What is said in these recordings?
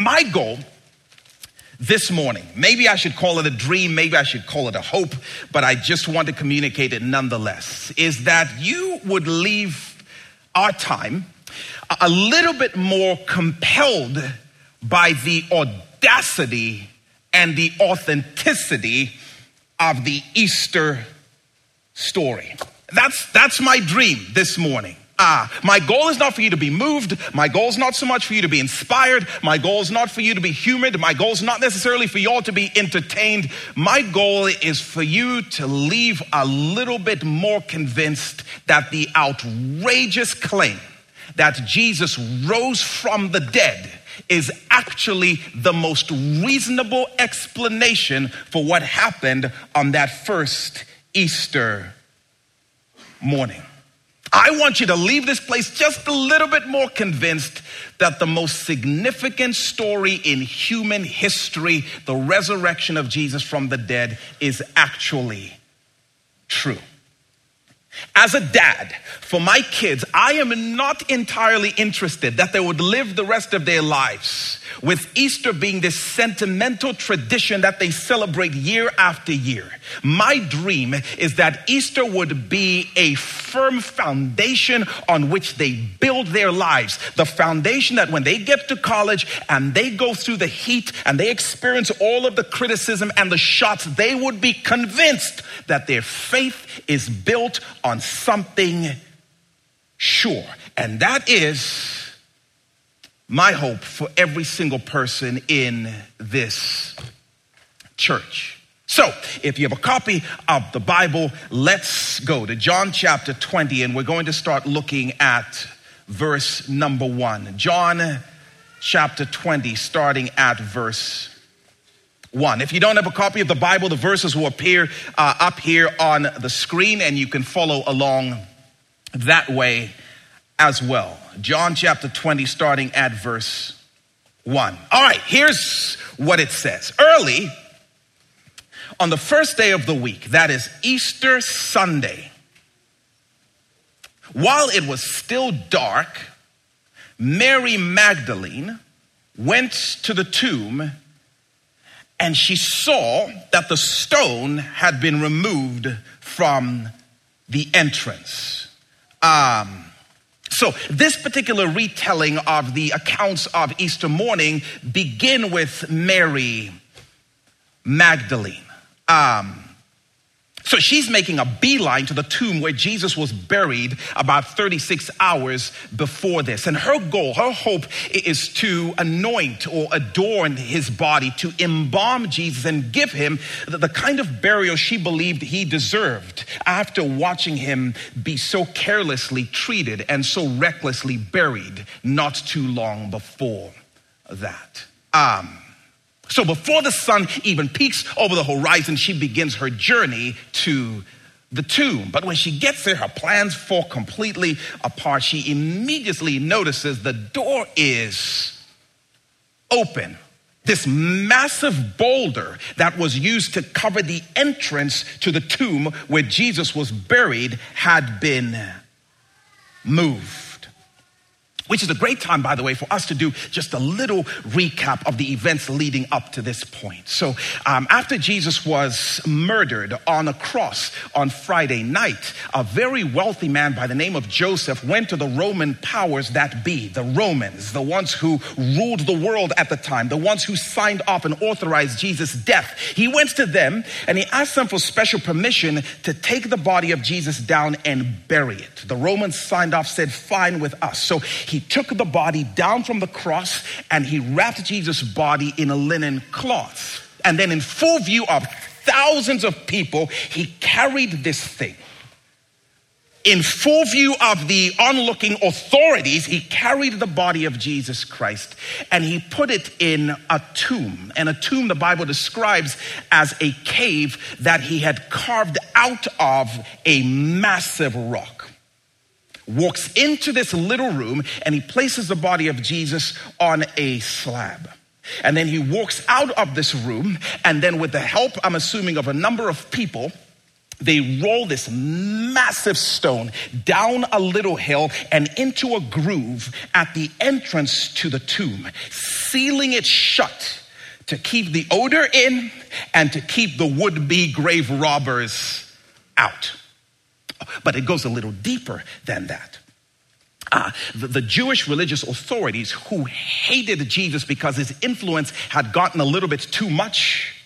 my goal this morning, maybe I should call it a dream, maybe I should call it a hope, but I just want to communicate it nonetheless, is that you would leave our time a little bit more compelled by the audacity and the authenticity of the Easter story. That's, that's my dream this morning. Ah, my goal is not for you to be moved. My goal is not so much for you to be inspired. My goal is not for you to be humored. My goal is not necessarily for you all to be entertained. My goal is for you to leave a little bit more convinced that the outrageous claim that Jesus rose from the dead is actually the most reasonable explanation for what happened on that first Easter morning. I want you to leave this place just a little bit more convinced that the most significant story in human history, the resurrection of Jesus from the dead, is actually true. As a dad, for my kids, I am not entirely interested that they would live the rest of their lives with Easter being this sentimental tradition that they celebrate year after year. My dream is that Easter would be a firm foundation on which they build their lives. The foundation that when they get to college and they go through the heat and they experience all of the criticism and the shots, they would be convinced that their faith is built on something sure. And that is my hope for every single person in this church. So, if you have a copy of the Bible, let's go to John chapter 20, and we're going to start looking at verse number one. John chapter 20, starting at verse 1. If you don't have a copy of the Bible, the verses will appear uh, up here on the screen, and you can follow along that way as well. John chapter 20, starting at verse 1. All right, here's what it says. Early on the first day of the week, that is Easter Sunday, while it was still dark, Mary Magdalene went to the tomb and she saw that the stone had been removed from the entrance. Um, so, this particular retelling of the accounts of Easter morning begin with Mary Magdalene. Um, so she's making a beeline to the tomb where Jesus was buried about 36 hours before this. And her goal, her hope is to anoint or adorn his body, to embalm Jesus and give him the kind of burial she believed he deserved after watching him be so carelessly treated and so recklessly buried not too long before that. Um, so before the sun even peaks over the horizon, she begins her journey to the tomb. But when she gets there, her plans fall completely apart. She immediately notices the door is open. This massive boulder that was used to cover the entrance to the tomb where Jesus was buried had been moved which is a great time, by the way, for us to do just a little recap of the events leading up to this point. So, um, after Jesus was murdered on a cross on Friday night, a very wealthy man by the name of Joseph went to the Roman powers that be, the Romans, the ones who ruled the world at the time, the ones who signed off and authorized Jesus' death. He went to them and he asked them for special permission to take the body of Jesus down and bury it. The Romans signed off, said, fine with us. So he he took the body down from the cross and he wrapped Jesus' body in a linen cloth. And then, in full view of thousands of people, he carried this thing. In full view of the onlooking authorities, he carried the body of Jesus Christ and he put it in a tomb. And a tomb, the Bible describes as a cave that he had carved out of a massive rock walks into this little room and he places the body of Jesus on a slab. And then he walks out of this room, and then, with the help, I'm assuming, of a number of people, they roll this massive stone down a little hill and into a groove at the entrance to the tomb, sealing it shut to keep the odor in and to keep the would be grave robbers out. But it goes a little deeper than that. Uh, the, the, Jewish religious authorities who hated Jesus because his influence had gotten a little bit too much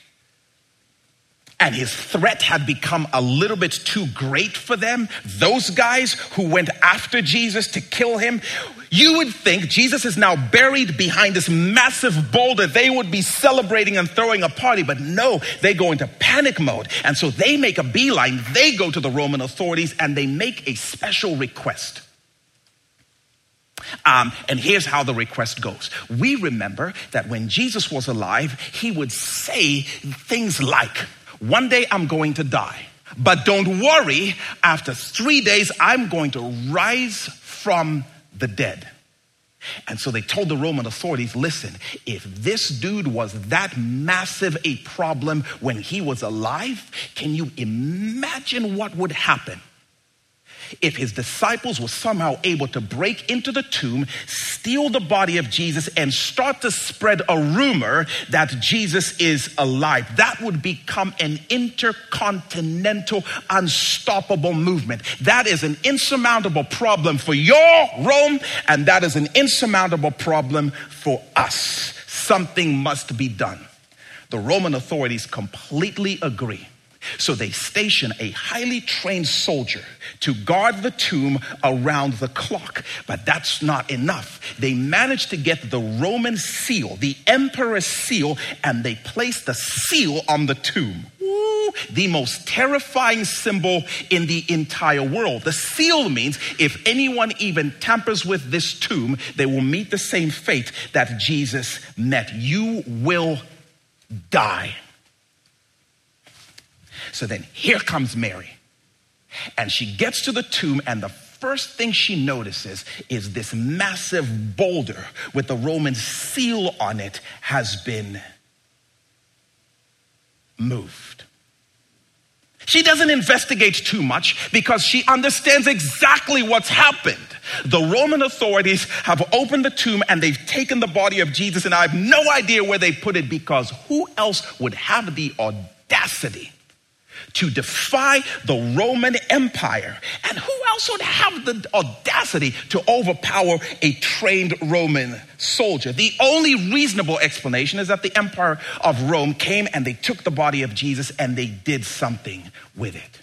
and his threat had become a little bit too great for them, those guys who went after Jesus to kill him, you would think Jesus is now buried behind this massive boulder. They would be celebrating and throwing a party, but no, they go into panic mode. And so they make a beeline. They go to the Roman authorities and they make a special request. Um, and here's how the request goes. We remember that when Jesus was alive, he would say things like, one day I'm going to die. But don't worry, after three days, I'm going to rise from the dead. And so they told the Roman authorities listen, if this dude was that massive a problem when he was alive, can you imagine what would happen if his disciples were somehow able to break into the tomb, steal the body of Jesus, and start to spread a rumor that Jesus is alive. That would become an intercontinental, unstoppable movement. That is an insurmountable problem for your Rome, and that is an insurmountable problem for us. Something must be done. The Roman authorities completely agree so they station a highly trained soldier to guard the tomb around the clock. But that's not enough. They managed to get the Roman seal, the emperor's seal, and they placed the seal on the tomb. Ooh, the most terrifying symbol in the entire world. The seal means if anyone even tampers with this tomb, they will meet the same fate that Jesus met. You will die. So then here comes Mary. And she gets to the tomb, and the first thing she notices is this massive boulder with the Roman seal on it has been moved. She doesn't investigate too much because she understands exactly what's happened. The Roman authorities have opened the tomb and they've taken the body of Jesus, and I have no idea where they put it because who else would have the audacity to defy the Roman Empire. And who else would have the audacity to overpower a trained Roman soldier? The only reasonable explanation is that the Empire of Rome came and they took the body of Jesus and they did something with it.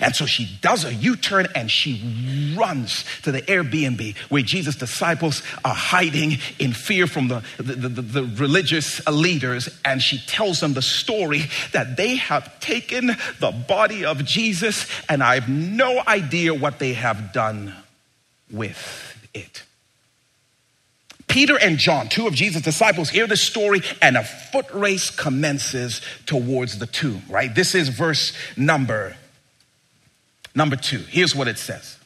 And so she does a U turn and she runs to the Airbnb where Jesus' disciples are hiding in fear from the, the, the, the, religious leaders. And she tells them the story that they have taken the body of Jesus and I have no idea what they have done with it. Peter and John, two of Jesus' disciples, hear the story and a foot race commences towards the tomb, right? This is verse number Number two, here's what it says.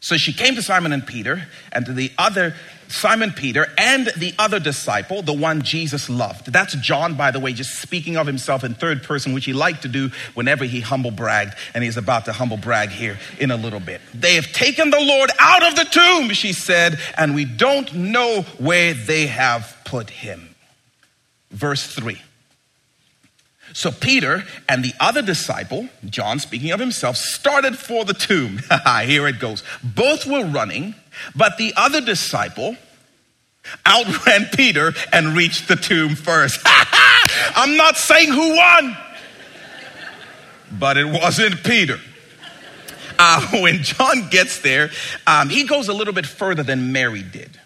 So she came to Simon and Peter and to the other Simon Peter and the other disciple, the one Jesus loved. That's John, by the way, just speaking of himself in third person, which he liked to do whenever he humble bragged, and he's about to humble brag here in a little bit. They have taken the Lord out of the tomb, she said, and we don't know where they have put him. Verse 3. So Peter and the other disciple, John speaking of himself, started for the tomb. Here it goes. Both were running, but the other disciple outran Peter and reached the tomb first. I'm not saying who won, but it wasn't Peter. Uh, when John gets there, um, he goes a little bit further than Mary did.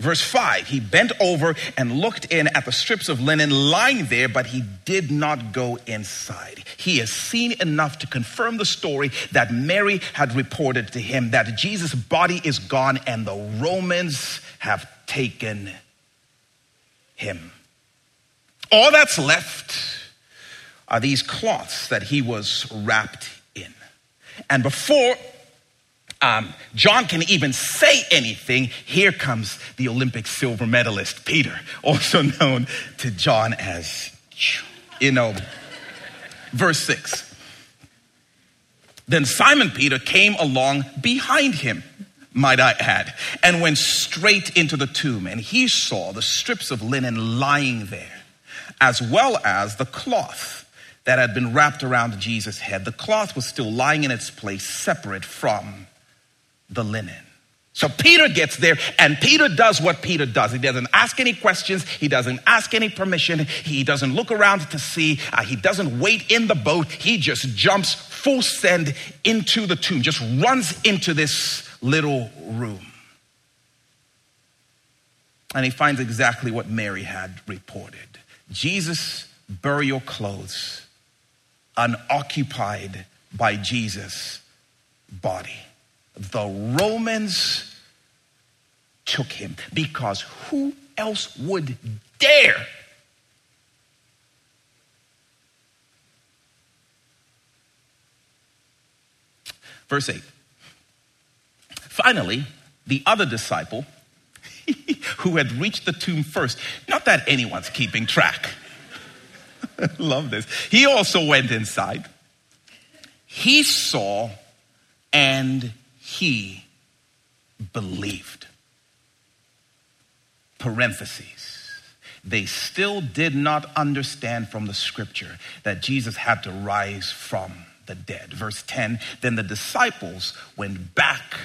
Verse 5 He bent over and looked in at the strips of linen lying there, but he did not go inside. He has seen enough to confirm the story that Mary had reported to him that Jesus' body is gone and the Romans have taken him. All that's left are these cloths that he was wrapped in. And before um, John can even say anything, here comes the Olympic silver medalist, Peter, also known to John as, you know, verse 6. Then Simon Peter came along behind him, might I add, and went straight into the tomb. And he saw the strips of linen lying there, as well as the cloth that had been wrapped around Jesus' head. The cloth was still lying in its place, separate from the linen. So Peter gets there and Peter does what Peter does. He doesn't ask any questions. He doesn't ask any permission. He doesn't look around to see. Uh, he doesn't wait in the boat. He just jumps full send into the tomb, just runs into this little room. And he finds exactly what Mary had reported Jesus' burial clothes unoccupied by Jesus' body. The Romans took him because who else would dare? Verse 8. Finally, the other disciple who had reached the tomb first, not that anyone's keeping track. Love this. He also went inside. He saw and he believed. Parentheses. They still did not understand from the scripture that Jesus had to rise from the dead. Verse 10 Then the disciples went back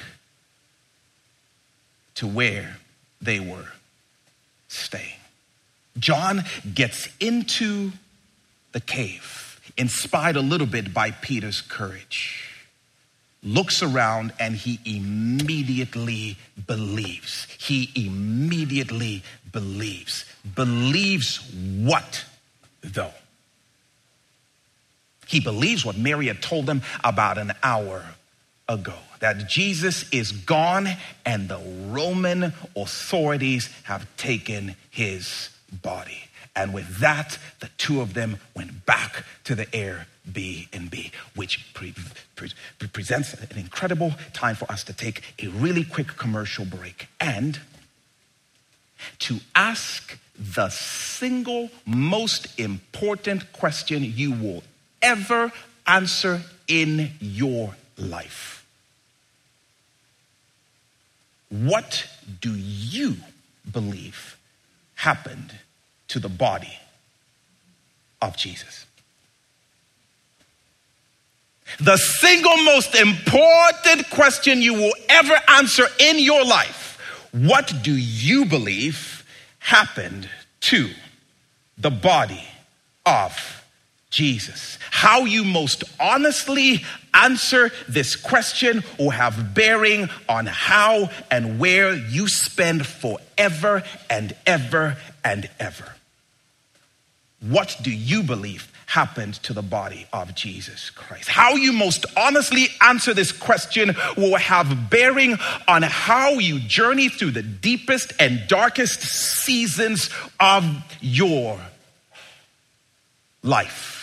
to where they were staying. John gets into the cave, inspired a little bit by Peter's courage looks around and he immediately believes. He immediately believes. Believes what, though? He believes what Mary had told him about an hour ago that Jesus is gone and the Roman authorities have taken his body. And with that, the two of them went back to the Airbnb, which pre- pre- presents an incredible time for us to take a really quick commercial break and to ask the single most important question you will ever answer in your life. What do you believe happened to the body of Jesus. The single most important question you will ever answer in your life what do you believe happened to the body of Jesus? How you most honestly answer this question will have bearing on how and where you spend forever and ever and ever. What do you believe happened to the body of Jesus Christ? How you most honestly answer this question will have bearing on how you journey through the deepest and darkest seasons of your life.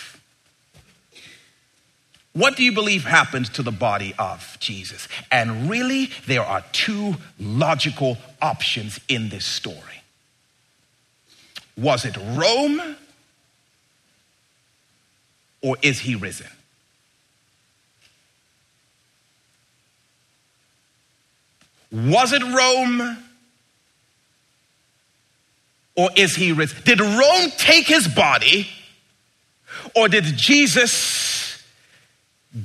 What do you believe happened to the body of Jesus? And really, there are two logical options in this story. Was it Rome or is he risen? Was it Rome or is he risen? Did Rome take his body or did Jesus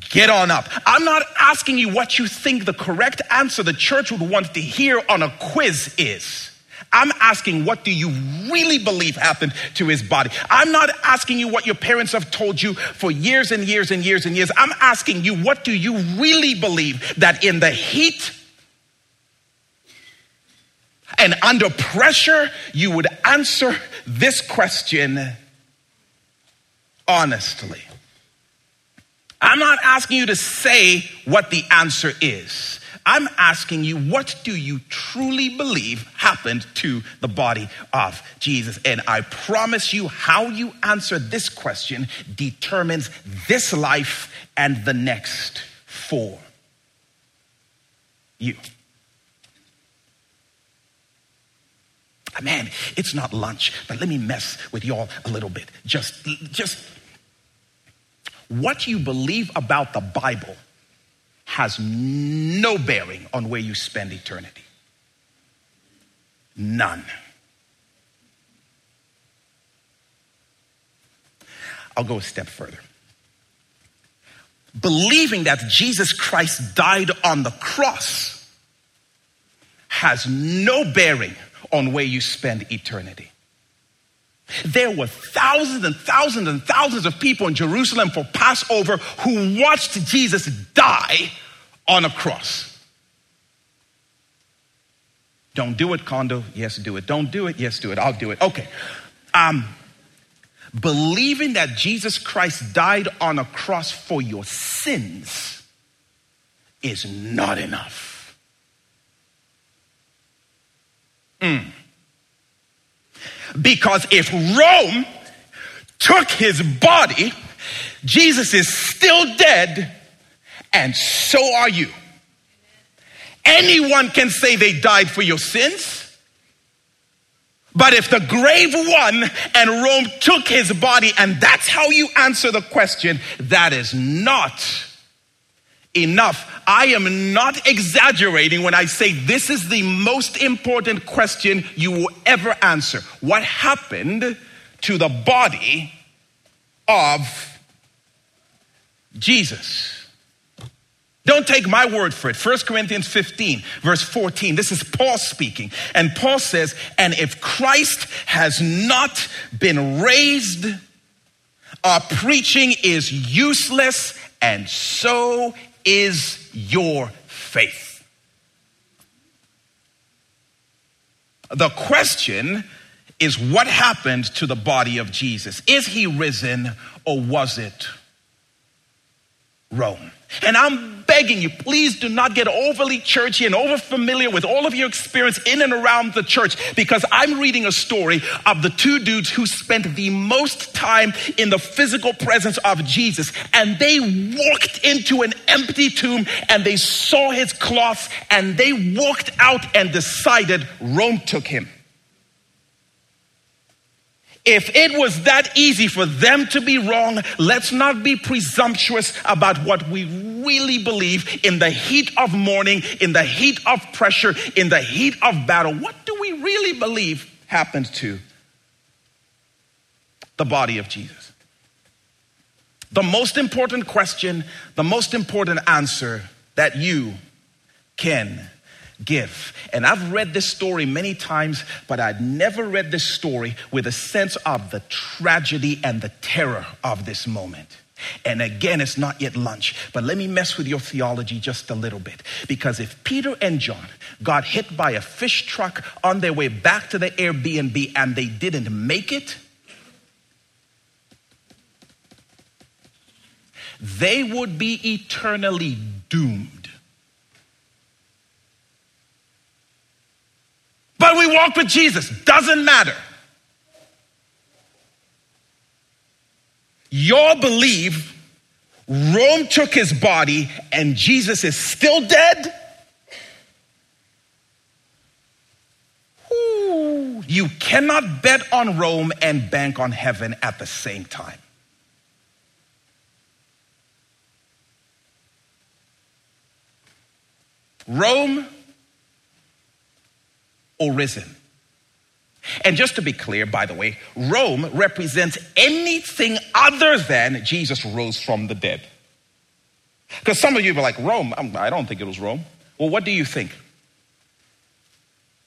get on up? I'm not asking you what you think the correct answer the church would want to hear on a quiz is. I'm asking, what do you really believe happened to his body? I'm not asking you what your parents have told you for years and years and years and years. I'm asking you, what do you really believe that in the heat and under pressure, you would answer this question honestly? I'm not asking you to say what the answer is. I'm asking you, what do you truly believe happened to the body of Jesus? And I promise you, how you answer this question determines this life and the next for you. Man, it's not lunch, but let me mess with y'all a little bit. Just, just what you believe about the Bible has no bearing on where you spend eternity. None. I'll go a step further. Believing that Jesus Christ died on the cross has no bearing on where you spend eternity. There were thousands and thousands and thousands of people in Jerusalem for Passover who watched Jesus die on a cross. Don't do it, Kondo. Yes, do it. Don't do it. Yes, do it. I'll do it. Okay. Um, believing that Jesus Christ died on a cross for your sins is not enough. Mm. Because if Rome took his body, Jesus is still dead, and so are you. Anyone can say they died for your sins. But if the grave won and Rome took his body, and that's how you answer the question, that is not enough. I am not exaggerating when I say this is the most important question you will ever answer. What happened to the body of Jesus? Don't take my word for it. 1 Corinthians 15, verse 14. This is Paul speaking. And Paul says, And if Christ has not been raised, our preaching is useless, and so is your faith. The question is what happened to the body of Jesus? Is he risen or was it Rome? And I'm begging you, please do not get overly churchy and over familiar with all of your experience in and around the church because I'm reading a story of the two dudes who spent the most time in the physical presence of Jesus. And they walked into an empty tomb and they saw his cloths and they walked out and decided Rome took him. If it was that easy for them to be wrong, let's not be presumptuous about what we really believe in the heat of mourning, in the heat of pressure, in the heat of battle. What do we really believe happened to the body of Jesus? The most important question, the most important answer that you can give. And I've read this story many times, but I'd never read this story with a sense of the tragedy and the terror of this moment. And again, it's not yet lunch, but let me mess with your theology just a little bit. Because if Peter and John got hit by a fish truck on their way back to the Airbnb and they didn't make it, they would be eternally doomed. But we walk with Jesus. Doesn't matter. Y'all believe Rome took his body and Jesus is still dead? You cannot bet on Rome and bank on heaven at the same time. Rome or risen. And just to be clear, by the way, Rome represents anything other than Jesus rose from the dead. Because some of you are like, Rome, I don't think it was Rome. Well, what do you think?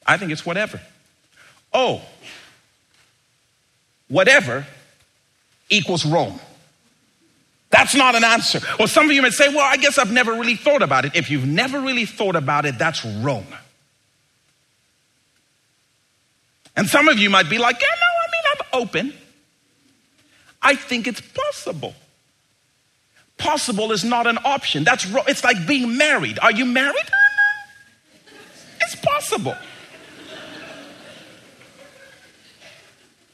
I think it's whatever. Oh, whatever equals Rome. That's not an answer. Well, some of you may say, well, I guess I've never really thought about it. If you've never really thought about it, that's Rome. And some of you might be like, yeah, no, I mean, I'm open. I think it's possible. Possible is not an option. That's it's like being married. Are you married? It's possible.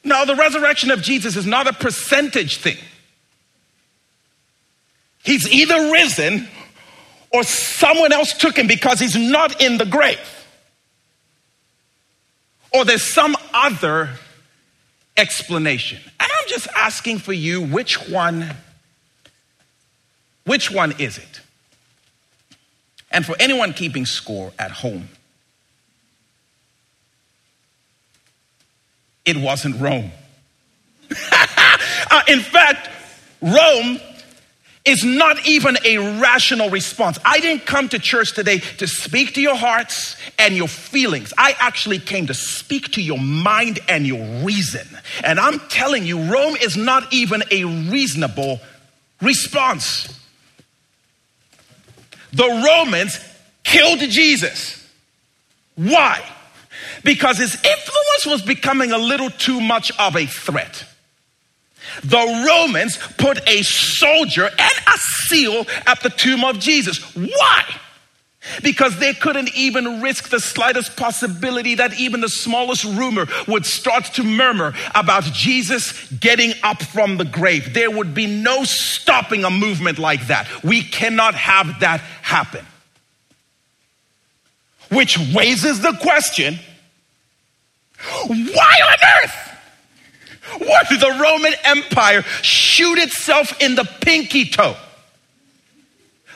No, the resurrection of Jesus is not a percentage thing. He's either risen or someone else took him because he's not in the grave, or there's some other explanation. And I'm just asking for you which one which one is it? And for anyone keeping score at home, it wasn't Rome. uh, in fact, Rome is not even a rational response. I didn't come to church today to speak to your hearts and your feelings. I actually came to speak to your mind and your reason. And I'm telling you, Rome is not even a reasonable response. The Romans killed Jesus. Why? Because his influence was becoming a little too much of a threat the Romans put a soldier and a seal at the tomb of Jesus. Why? Because they couldn't even risk the slightest possibility that even the smallest rumor would start to murmur about Jesus getting up from the grave. There would be no stopping a movement like that. We cannot have that happen. Which raises the question why on earth would the Roman Empire shoot itself in the pinky toe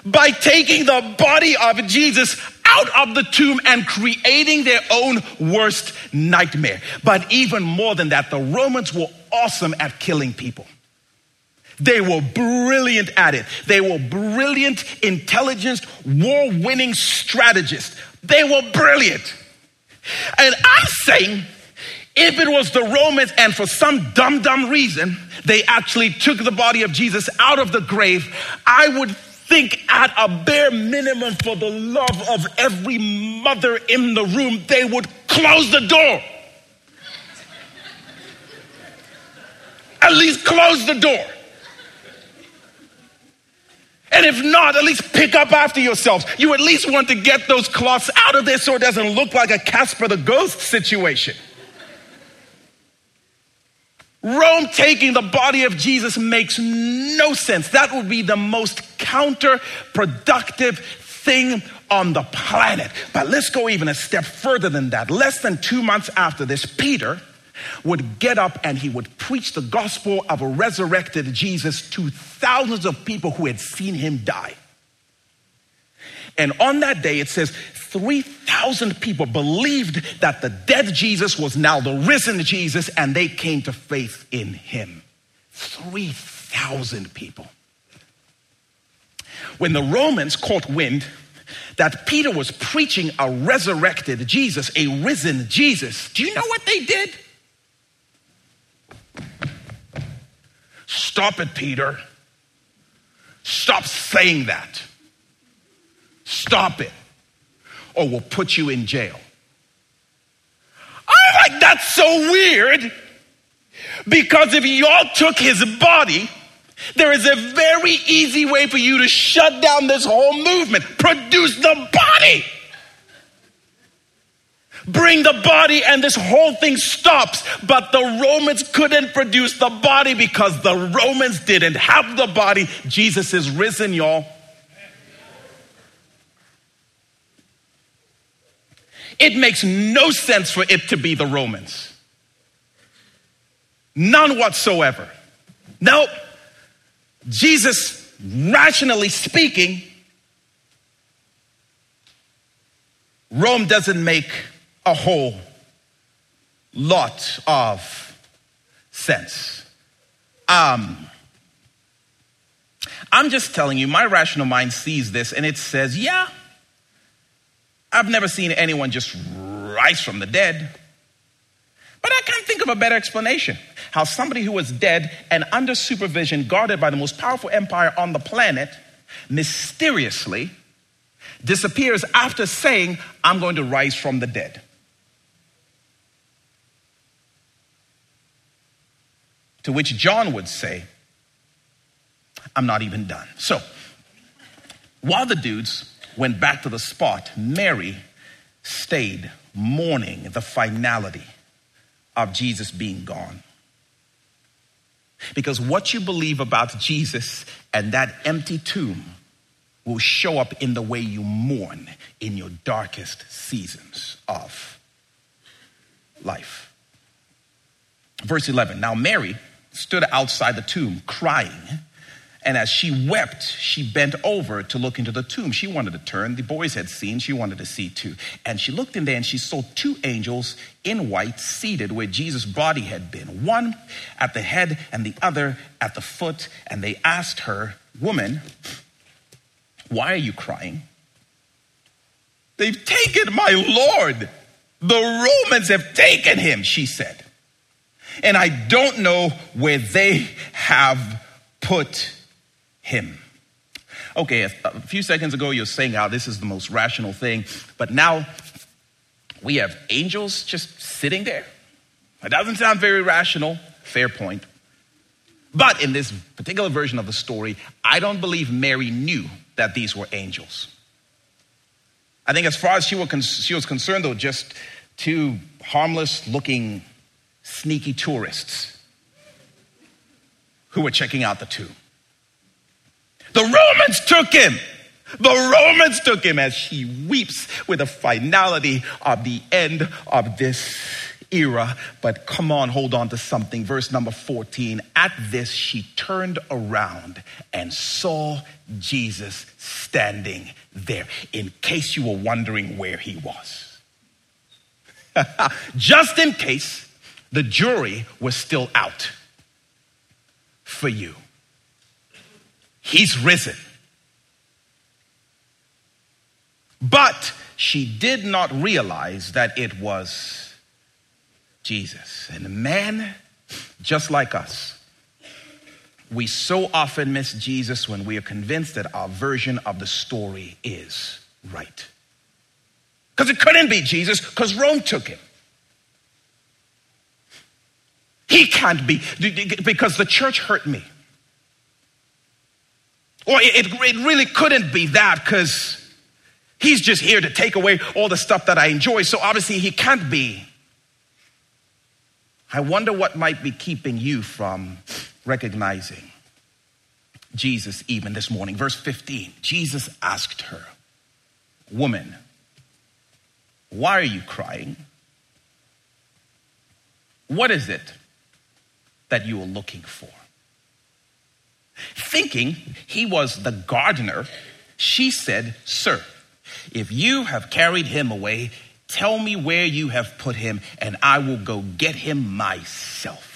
by taking the body of Jesus out of the tomb and creating their own worst nightmare. But even more than that, the Romans were awesome at killing people. They were brilliant at it. They were brilliant, intelligent, war winning strategists. They were brilliant. And I'm saying if it was the Romans and for some dumb, dumb reason, they actually took the body of Jesus out of the grave, I would think at a bare minimum for the love of every mother in the room, they would close the door. At least close the door. And if not, at least pick up after yourselves. You at least want to get those cloths out of there so it doesn't look like a Casper the Ghost situation. Rome taking the body of Jesus makes no sense. That would be the most counterproductive thing on the planet. But let's go even a step further than that. Less than two months after this, Peter would get up and he would preach the gospel of a resurrected Jesus to thousands of people who had seen him die. And on that day, it says 3,000 people believed that the dead Jesus was now the risen Jesus, and they came to faith in him. 3,000 people. When the Romans caught wind that Peter was preaching a resurrected Jesus, a risen Jesus, do you know what they did? Stop it, Peter. Stop saying that. Stop it or we'll put you in jail. I'm like, that's so weird. Because if y'all took his body, there is a very easy way for you to shut down this whole movement. Produce the body. Bring the body, and this whole thing stops. But the Romans couldn't produce the body because the Romans didn't have the body. Jesus is risen, y'all. It makes no sense for it to be the Romans. None whatsoever. Nope. Jesus, rationally speaking, Rome doesn't make a whole lot of sense. Um, I'm just telling you, my rational mind sees this and it says, yeah, I've never seen anyone just rise from the dead. But I can't think of a better explanation. How somebody who was dead and under supervision, guarded by the most powerful empire on the planet, mysteriously disappears after saying, I'm going to rise from the dead. To which John would say, I'm not even done. So, while the dudes went back to the spot, Mary stayed mourning the finality of Jesus being gone. Because what you believe about Jesus and that empty tomb will show up in the way you mourn in your darkest seasons of life. Verse 11 Now Mary stood outside the tomb crying. And as she wept, she bent over to look into the tomb. She wanted to turn. The boys had seen. She wanted to see too. And she looked in there and she saw two angels in white seated where Jesus' body had been, one at the head and the other at the foot. And they asked her, Woman, why are you crying? They've taken my Lord. The Romans have taken him, she said. And I don't know where they have put him. Okay, a few seconds ago you're saying how this is the most rational thing, but now we have angels just sitting there. It doesn't sound very rational, fair point. But in this particular version of the story, I don't believe Mary knew that these were angels. I think, as far as she was, she was concerned, though, just two harmless looking, sneaky tourists who were checking out the tomb. The Romans took him. The Romans took him as she weeps with the finality of the end of this era. But come on, hold on to something. Verse number 14. At this, she turned around and saw Jesus standing there, in case you were wondering where he was. Just in case the jury was still out for you. He's risen. But she did not realize that it was Jesus. And a man just like us, we so often miss Jesus when we are convinced that our version of the story is right. Because it couldn't be Jesus, because Rome took him. He can't be, because the church hurt me. Or it, it really couldn't be that because he's just here to take away all the stuff that I enjoy. So obviously he can't be. I wonder what might be keeping you from recognizing Jesus even this morning. Verse 15 Jesus asked her, Woman, why are you crying? What is it that you are looking for? Thinking he was the gardener, she said, Sir, if you have carried him away, tell me where you have put him, and I will go get him myself.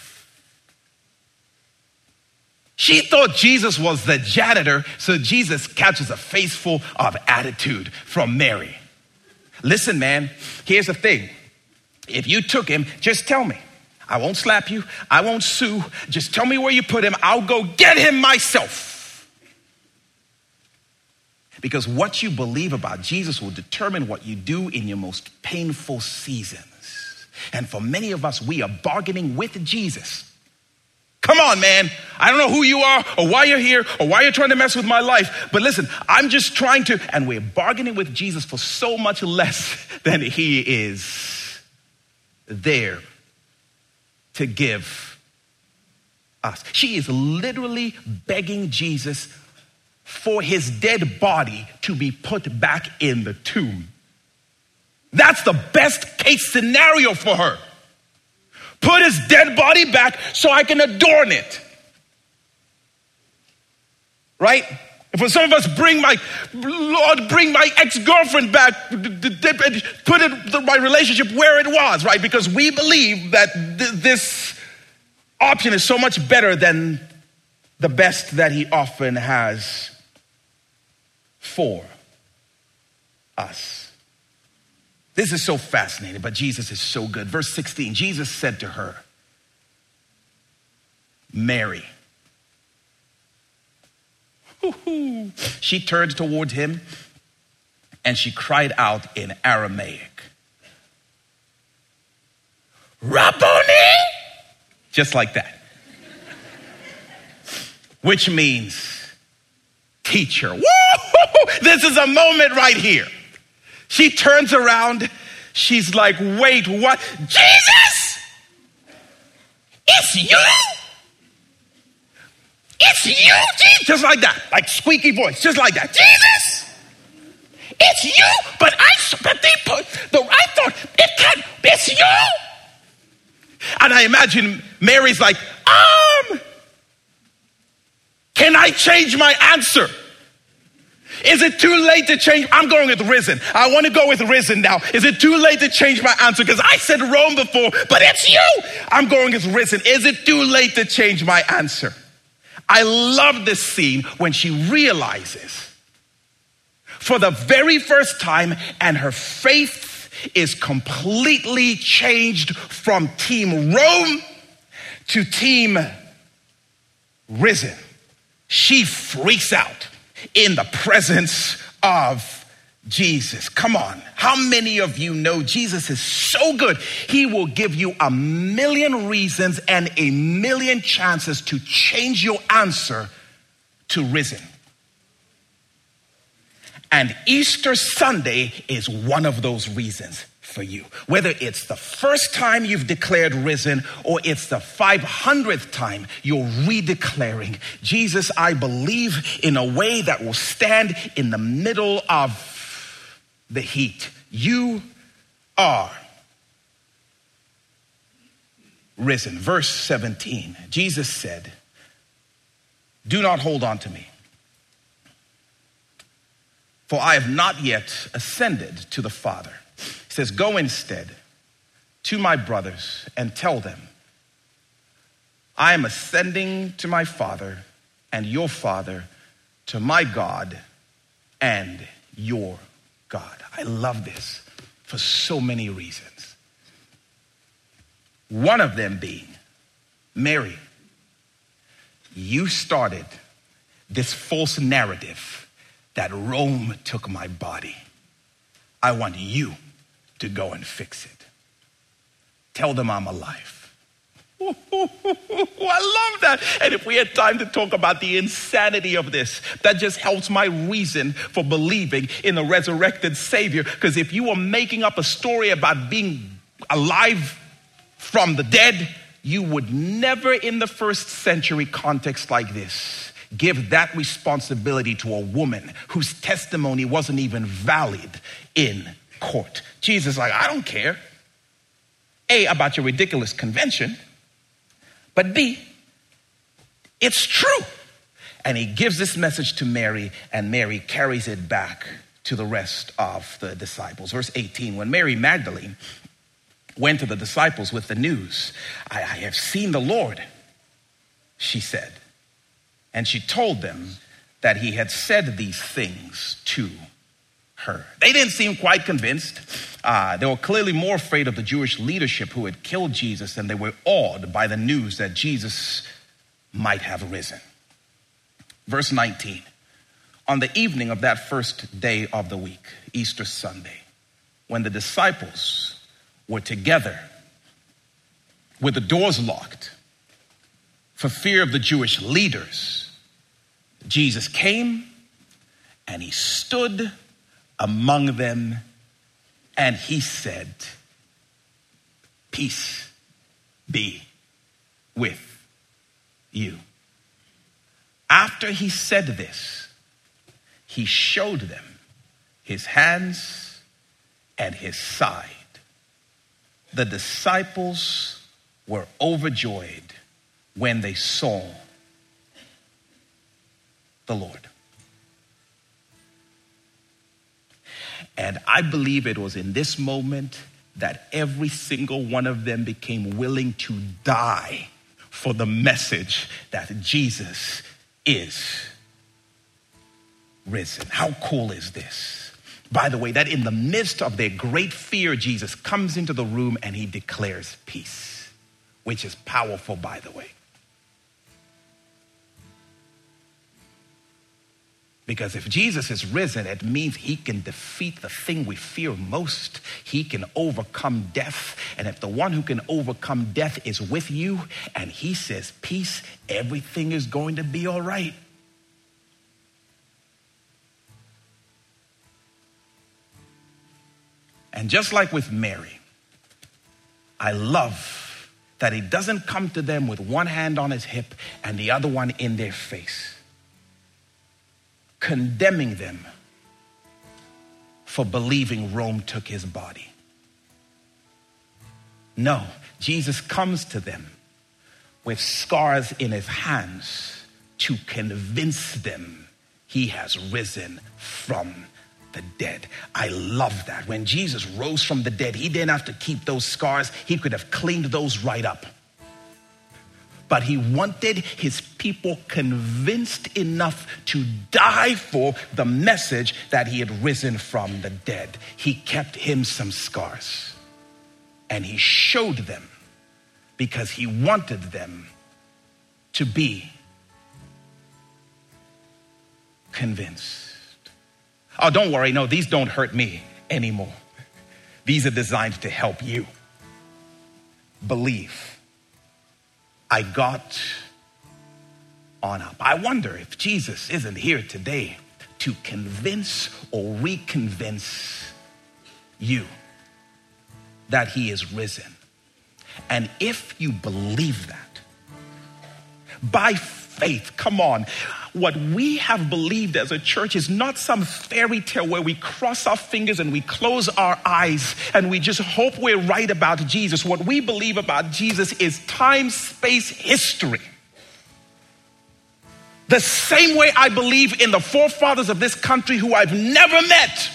She thought Jesus was the janitor, so Jesus catches a face full of attitude from Mary. Listen, man, here's the thing. If you took him, just tell me. I won't slap you. I won't sue. Just tell me where you put him. I'll go get him myself. Because what you believe about Jesus will determine what you do in your most painful seasons. And for many of us, we are bargaining with Jesus. Come on, man. I don't know who you are or why you're here or why you're trying to mess with my life. But listen, I'm just trying to, and we're bargaining with Jesus for so much less than he is there to give us. She is literally begging Jesus for his dead body to be put back in the tomb. That's the best case scenario for her. Put his dead body back so I can adorn it. Right? And for some of us, bring my, Lord, bring my ex girlfriend back, put it, my relationship where it was, right? Because we believe that th- this option is so much better than the best that He often has for us. This is so fascinating, but Jesus is so good. Verse 16 Jesus said to her, Mary. She turned towards him and she cried out in Aramaic, Rabboni! Just like that. Which means teacher. Woo! This is a moment right here. She turns around. She's like, wait, what? Jesus! It's you! It's you, Jesus! Just like that. Like squeaky voice, just like that. Jesus! it's you, but I, but they put, the, I thought, it can't, it's you. And I imagine Mary's like, um, can I change my answer? Is it too late to change? I'm going with risen. I want to go with risen now. Is it too late to change my answer? Because I said Rome before, but it's you. I'm going with risen. Is it too late to change my answer? I love this scene when she realizes for the very first time and her faith is completely changed from team Rome to team risen. She freaks out in the presence of Jesus. Come on. How many of you know Jesus is so good? He will give you a million reasons and a million chances to change your answer to risen. And Easter Sunday is one of those reasons for you. Whether it's the first time you've declared risen or it's the 500th time you're redeclaring, Jesus, I believe in a way that will stand in the middle of the heat. You are risen. Verse 17, Jesus said, Do not hold on to me, for I have not yet ascended to the Father He says, Go instead to my brothers and tell them, I am ascending to my Father and your Father, to my God and your God. I love this for so many reasons. One of them being, Mary, you started this false narrative that Rome took my body. I want you to go and fix it. Tell them I'm alive. Oh, I love that. And if we had time to talk about the insanity of this, that just helps my reason for believing in the resurrected Savior. Because if you were making up a story about being alive from the dead, you would never, in the first century context like this, give that responsibility to a woman whose testimony wasn't even valid in court. Jesus like, I don't care. A, about your ridiculous convention, but B, it's true. And he gives this message to Mary, and Mary carries it back to the rest of the disciples. Verse 18 When Mary Magdalene went to the disciples with the news, I, I have seen the Lord, she said. And she told them that he had said these things to her. They didn't seem quite convinced. Uh, they were clearly more afraid of the Jewish leadership who had killed Jesus than they were awed by the news that Jesus might have risen. Verse 19 On the evening of that first day of the week, Easter Sunday, when the disciples were together with the doors locked for fear of the Jewish leaders, Jesus came and he stood among them, and he said, Peace be with you. After he said this, he showed them his hands and his side. The disciples were overjoyed when they saw the Lord. And I believe it was in this moment that every single one of them became willing to die for the message that Jesus is risen. How cool is this? By the way, that in the midst of their great fear, Jesus comes into the room and he declares peace, which is powerful, by the way. Because if Jesus is risen, it means he can defeat the thing we fear most. He can overcome death. And if the one who can overcome death is with you and he says peace, everything is going to be all right. And just like with Mary, I love that he doesn't come to them with one hand on his hip and the other one in their face condemning them, for believing Rome took his body. No, Jesus comes to them with scars in his hands to convince them he has risen from the dead. I love that. When Jesus rose from the dead, he didn't have to keep those scars, he could have cleaned those right up. But he wanted his people convinced enough to die for the message that he had risen from the dead. He kept him some scars and he showed them because he wanted them to be convinced. Oh, don't worry. No, these don't hurt me anymore. These are designed to help you. Believe. I got on up. I wonder if Jesus isn't here today to convince or reconvince you that he is risen. And if you believe that, by faith, come on, what we have believed as a church is not some fairy tale where we cross our fingers and we close our eyes and we just hope we're right about Jesus. What we believe about Jesus is time, space, history. The same way I believe in the forefathers of this country who I've never met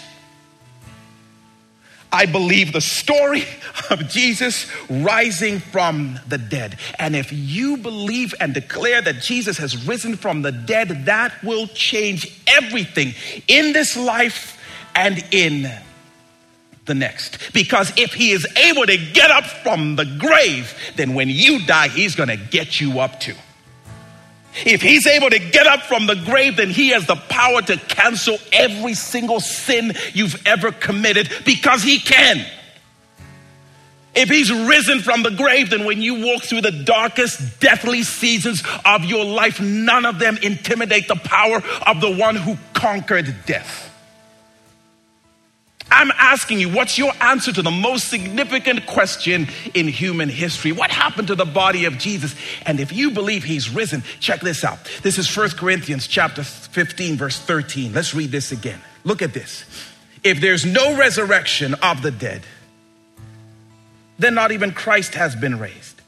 I believe the story of Jesus rising from the dead. And if you believe and declare that Jesus has risen from the dead, that will change everything in this life and in the next. Because if he is able to get up from the grave, then when you die, he's going to get you up too. If he's able to get up from the grave, then he has the power to cancel every single sin you've ever committed because he can. If he's risen from the grave, then when you walk through the darkest, deathly seasons of your life, none of them intimidate the power of the one who conquered death. I'm asking you, what's your answer to the most significant question in human history? What happened to the body of Jesus? And if you believe he's risen, check this out. This is 1 Corinthians chapter 15 verse 13. Let's read this again. Look at this. If there's no resurrection of the dead, then not even Christ has been raised.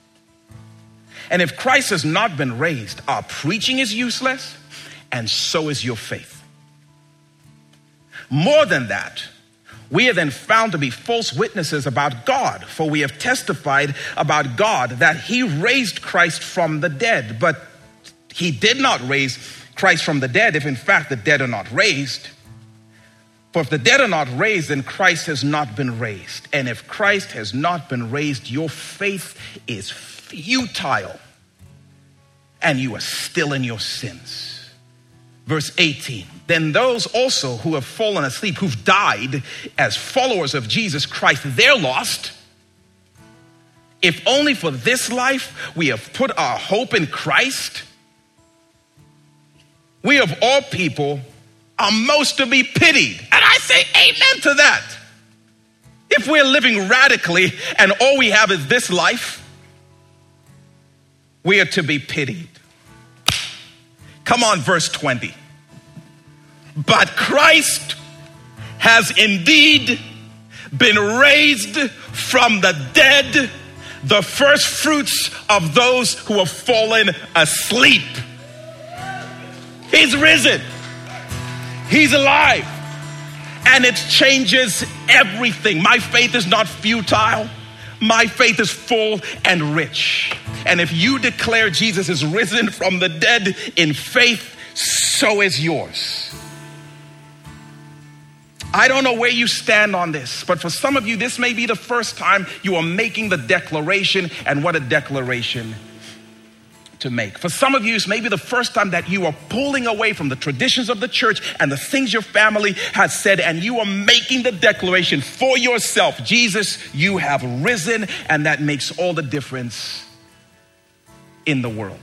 And if Christ has not been raised, our preaching is useless and so is your faith. More than that, we are then found to be false witnesses about God, for we have testified about God that He raised Christ from the dead. But He did not raise Christ from the dead, if in fact the dead are not raised. For if the dead are not raised, then Christ has not been raised. And if Christ has not been raised, your faith is futile and you are still in your sins. Verse 18 Then those also who have fallen asleep, who've died as followers of Jesus Christ, they're lost. If only for this life we have put our hope in Christ, we of all people are most to be pitied. And I say amen to that. If we're living radically and all we have is this life, we are to be pitied. Come on, verse 20. But Christ has indeed been raised from the dead, the first fruits of those who have fallen asleep. He's risen, He's alive, and it changes everything. My faith is not futile. My faith is full and rich. And if you declare Jesus is risen from the dead in faith, so is yours. I don't know where you stand on this, but for some of you, this may be the first time you are making the declaration, and what a declaration to make. For some of you, it's maybe the first time that you are pulling away from the traditions of the church and the things your family has said, and you are making the declaration for yourself Jesus, you have risen, and that makes all the difference in the world.